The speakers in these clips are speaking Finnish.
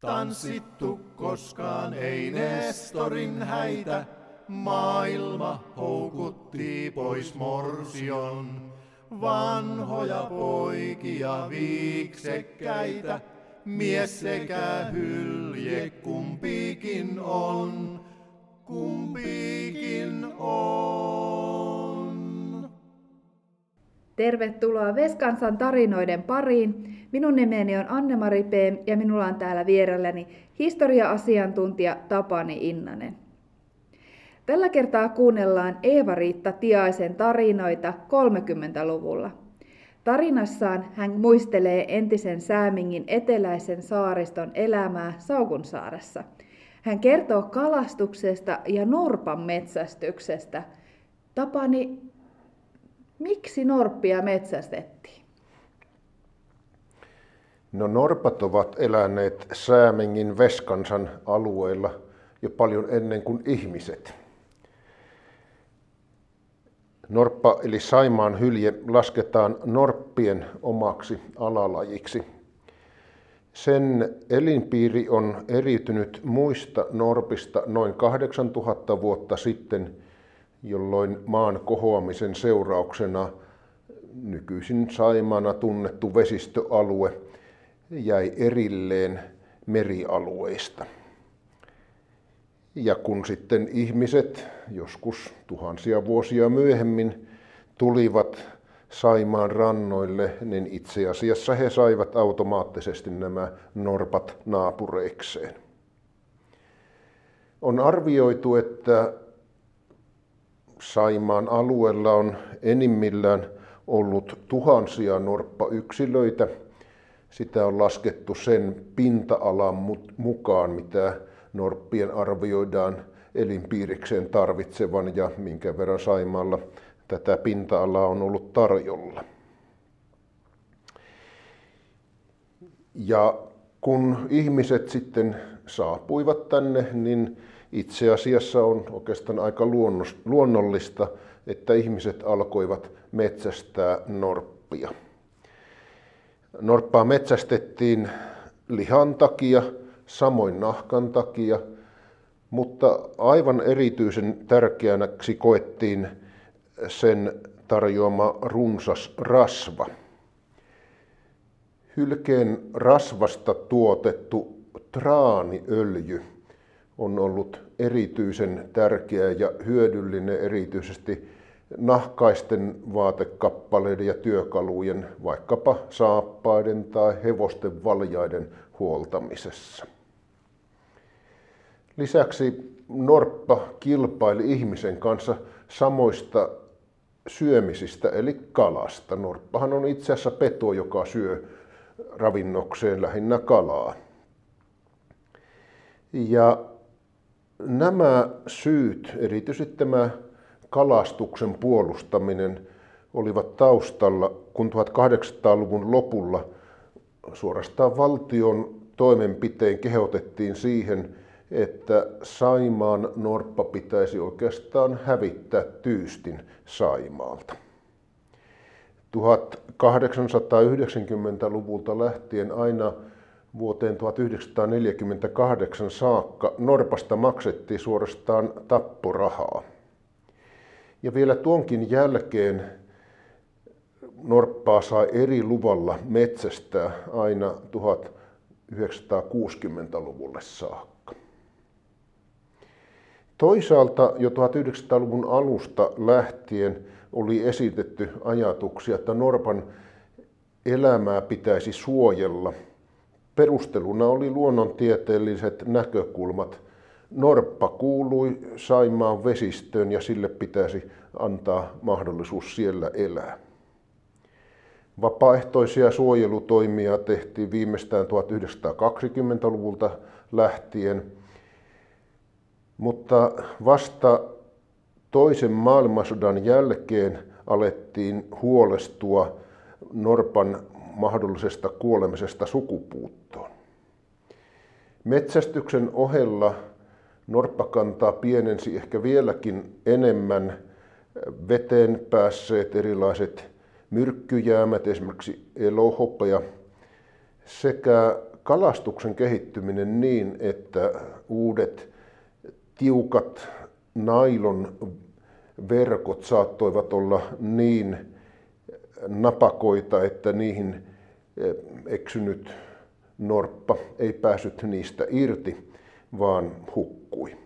Tanssittu koskaan ei Nestorin häitä, maailma houkutti pois morsion. Vanhoja poikia viiksekkäitä, mies sekä hylje kumpikin on, kumpikin on. Tervetuloa Veskansan tarinoiden pariin. Minun nimeni on Anne-Mari P. ja minulla on täällä vierelläni historia-asiantuntija Tapani Innanen. Tällä kertaa kuunnellaan Eeva-Riitta Tiaisen tarinoita 30-luvulla. Tarinassaan hän muistelee entisen Säämingin eteläisen saariston elämää Saukunsaaressa. Hän kertoo kalastuksesta ja norpan metsästyksestä. Tapani, miksi norppia metsästettiin? No norpat ovat eläneet Säämengin Veskansan alueella jo paljon ennen kuin ihmiset. Norppa eli Saimaan hylje lasketaan norppien omaksi alalajiksi. Sen elinpiiri on eriytynyt muista norpista noin 8000 vuotta sitten, jolloin maan kohoamisen seurauksena nykyisin Saimaana tunnettu vesistöalue jäi erilleen merialueista. Ja kun sitten ihmiset joskus tuhansia vuosia myöhemmin tulivat Saimaan rannoille, niin itse asiassa he saivat automaattisesti nämä norpat naapureikseen. On arvioitu, että Saimaan alueella on enimmillään ollut tuhansia norppayksilöitä. Sitä on laskettu sen pinta-alan mukaan, mitä norppien arvioidaan elinpiirikseen tarvitsevan ja minkä verran Saimaalla tätä pinta-alaa on ollut tarjolla. Ja kun ihmiset sitten saapuivat tänne, niin itse asiassa on oikeastaan aika luonnollista, että ihmiset alkoivat metsästää norppia. Norppaa metsästettiin lihan takia, samoin nahkan takia, mutta aivan erityisen tärkeänäksi koettiin sen tarjoama runsas rasva. Hylkeen rasvasta tuotettu traaniöljy on ollut erityisen tärkeä ja hyödyllinen erityisesti nahkaisten vaatekappaleiden ja työkalujen, vaikkapa saappaiden tai hevosten valjaiden huoltamisessa. Lisäksi norppa kilpaili ihmisen kanssa samoista syömisistä eli kalasta. Norppahan on itse asiassa peto, joka syö ravinnokseen lähinnä kalaa. Ja nämä syyt, erityisesti tämä kalastuksen puolustaminen, olivat taustalla, kun 1800-luvun lopulla suorastaan valtion toimenpiteen kehotettiin siihen, että Saimaan norppa pitäisi oikeastaan hävittää tyystin Saimaalta. 1890-luvulta lähtien aina vuoteen 1948 saakka Norpasta maksettiin suorastaan tapporahaa. Ja vielä tuonkin jälkeen Norppaa sai eri luvalla metsästää aina 1960-luvulle saakka. Toisaalta jo 1900-luvun alusta lähtien oli esitetty ajatuksia, että Norpan elämää pitäisi suojella. Perusteluna oli luonnontieteelliset näkökulmat. Norppa kuului Saimaan vesistöön ja sille pitäisi antaa mahdollisuus siellä elää. Vapaaehtoisia suojelutoimia tehtiin viimeistään 1920-luvulta lähtien – mutta vasta toisen maailmansodan jälkeen alettiin huolestua Norpan mahdollisesta kuolemisesta sukupuuttoon. Metsästyksen ohella norppakantaa pienensi ehkä vieläkin enemmän veteen päässeet erilaiset myrkkyjäämät, esimerkiksi elohopeja, sekä kalastuksen kehittyminen niin, että uudet tiukat nailon verkot saattoivat olla niin napakoita, että niihin eh, eksynyt norppa ei päässyt niistä irti, vaan hukkui.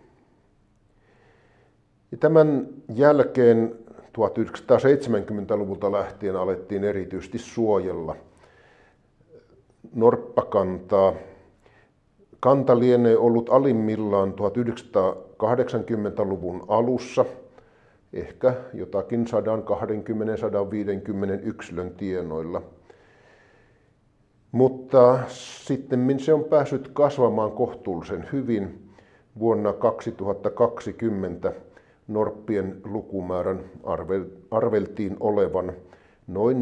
Ja tämän jälkeen 1970-luvulta lähtien alettiin erityisesti suojella norppakantaa. Kanta lienee ollut alimmillaan 1980-luvun alussa, ehkä jotakin 120-150 yksilön tienoilla. Mutta sitten se on päässyt kasvamaan kohtuullisen hyvin. Vuonna 2020 norppien lukumäärän arveltiin olevan noin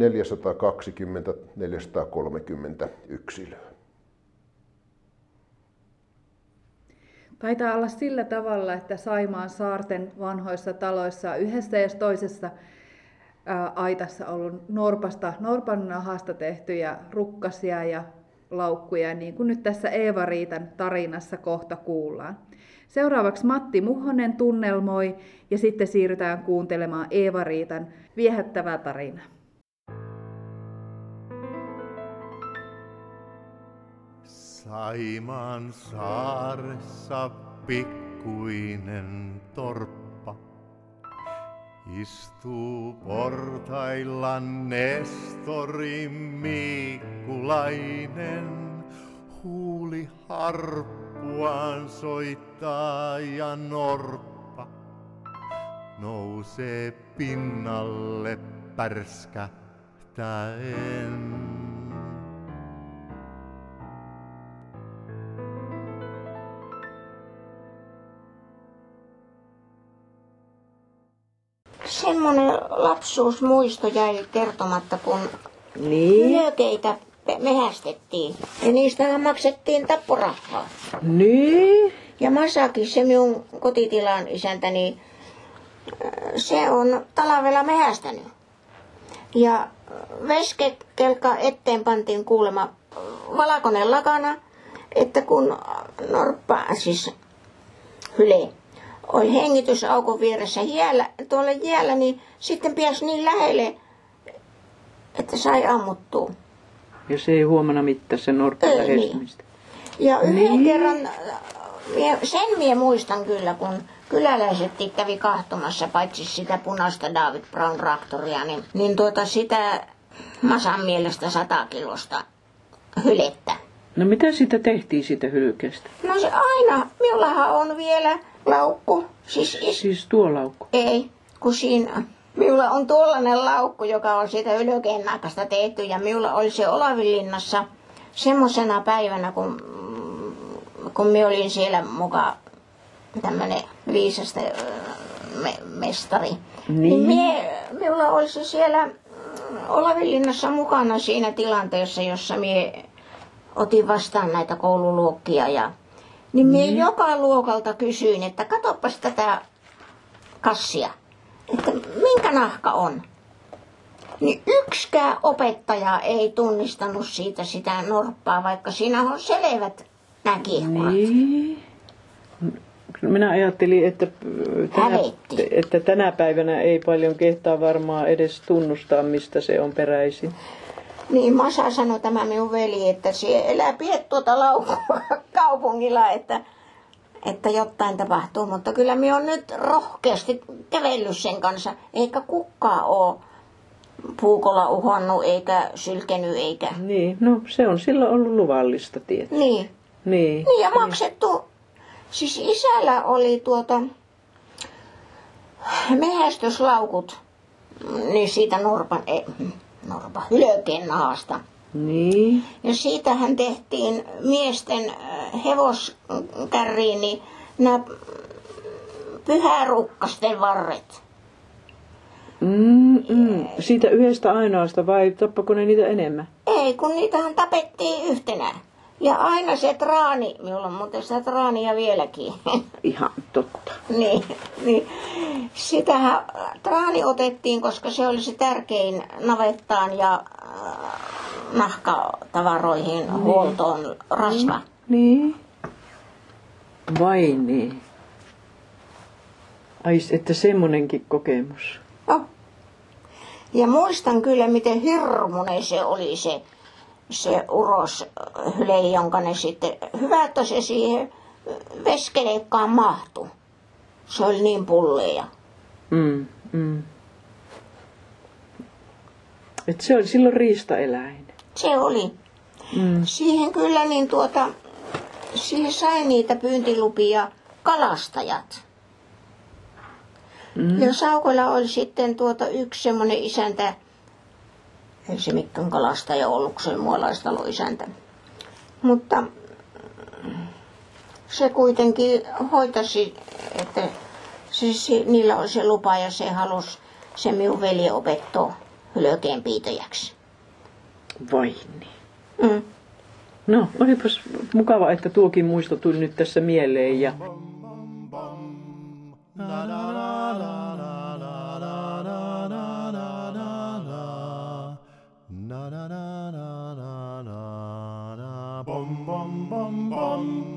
420-430 yksilöä. Taitaa olla sillä tavalla, että Saimaan saarten vanhoissa taloissa yhdessä ja toisessa aitassa ollut norpasta, norpan nahasta tehtyjä rukkasia ja laukkuja, niin kuin nyt tässä Eeva-Riitan tarinassa kohta kuullaan. Seuraavaksi Matti Muhonen tunnelmoi ja sitten siirrytään kuuntelemaan Eeva-Riitan viehättävää tarinaa. Saimaan saaressa pikkuinen torppa istuu portailla Nestori Miikkulainen. Huuli harppuaan soittaa ja norppa nousee pinnalle pärskähtäen. Lapsuusmuisto jäi kertomatta, kun Niin. hyökeitä mehästettiin. Ja niistä maksettiin tapporahaa. Niin. Ja Masaki, se minun kotitilan isäntäni, äh, se on talvella mehästänyt. Ja veskekelka eteen pantiin kuulema valkoinen lakana, että kun norppa, siis hyle, oli hengitysaukon vieressä jäällä, tuolla jäällä, niin sitten pääsi niin lähelle, että sai ammuttua. Ja se ei huomana mitään se norppa Ei, lähestymistä. Ja yhden Niin. kerran, sen mie muistan kyllä, kun kyläläiset kävi kahtomassa, paitsi sitä punaista David Brown traktoria, niin, niin tuota sitä Masan mielestä sata kilosta hylettä. No mitä siitä tehtiin siitä hylkeestä? No se aina, minullahan on vielä laukku, siis is, Siis tuo laukku. ei, kun siinä, minulla on tuollainen laukku, joka on siitä ylökeen nakasta tehty, ja minulla oli se Olavinlinnassa semmoisena päivänä, kun, kun minä olin siellä mukaan tämmöinen viisasta me, mestari. Niin. niin mie, minulla oli se siellä Olavinlinnassa mukana siinä tilanteessa, jossa mie otin vastaan näitä koululuokkia ja niin minä Niin. joka luokalta kysyin, että katoppas tätä kassia, että minkä nahka on. Niin yksikään opettaja ei tunnistanut siitä sitä norppaa, vaikka siinä on selvät nämä kiehkurat. Niin. Minä ajattelin, että tänä, Hävetti. että tänä päivänä ei paljon kehtaa varmaan edes tunnustaa, mistä se on peräisin. Niin Masa sanoi tämä minun veli, että se elää piet tuota laukua kaupungilla, että, että jotain tapahtuu. Mutta kyllä minä on nyt rohkeasti kävellyt sen kanssa, eikä kukaan ole puukolla uhonnut, eikä sylkenyt, eikä... Niin, no se on silloin ollut luvallista tietysti. Niin, Niin. niin ja maksettu. Siis isällä oli tuota mehästyslaukut, niin siitä Norpan, ei, Norpan hylkeen nahasta. Niin. Ja siitähän tehtiin miesten äh, hevoskärriin, niin nämä pyhärukkasten varret. Mm, mm. Siitä yhdestä ainoasta vai tappako ne niitä enemmän? Ei, kun niitähän tapettiin yhtenä. Ja aina se traani, minulla on muuten sitä traania vieläkin. Ihan totta. niin, niin. Sitähän traani otettiin, koska se oli se tärkein navettaan ja äh, nahkatavaroihin huoltoon rasva. Niin. Vai niin. Ai, että semmonenkin kokemus. No. Ja muistan kyllä, miten hirmuinen se oli se, se uroshyle, jonka ne sitten, hyvä, että se siihen veskeleikkaan mahtui. Se oli niin pulleja. Mm, mm. Et se oli silloin riistaeläin. Se oli. Mm. Siihen kyllä niin tuota, siihen sai niitä pyyntilupia kalastajat. Mm. Ja Saukoilla oli sitten tuota yksi semmoinen isäntä, se mikään kalastaja ollut, se mualaistalo isäntä. Mutta se kuitenkin hoitasi, että se, niillä oli se lupa ja se halusi se minun veli opettaa hylkeen piitäjäksi. Vai niin. Mm. No, olipas mukava, että tuokin muisto tuli nyt tässä mieleen. Ja... Bom, bom, bom, come.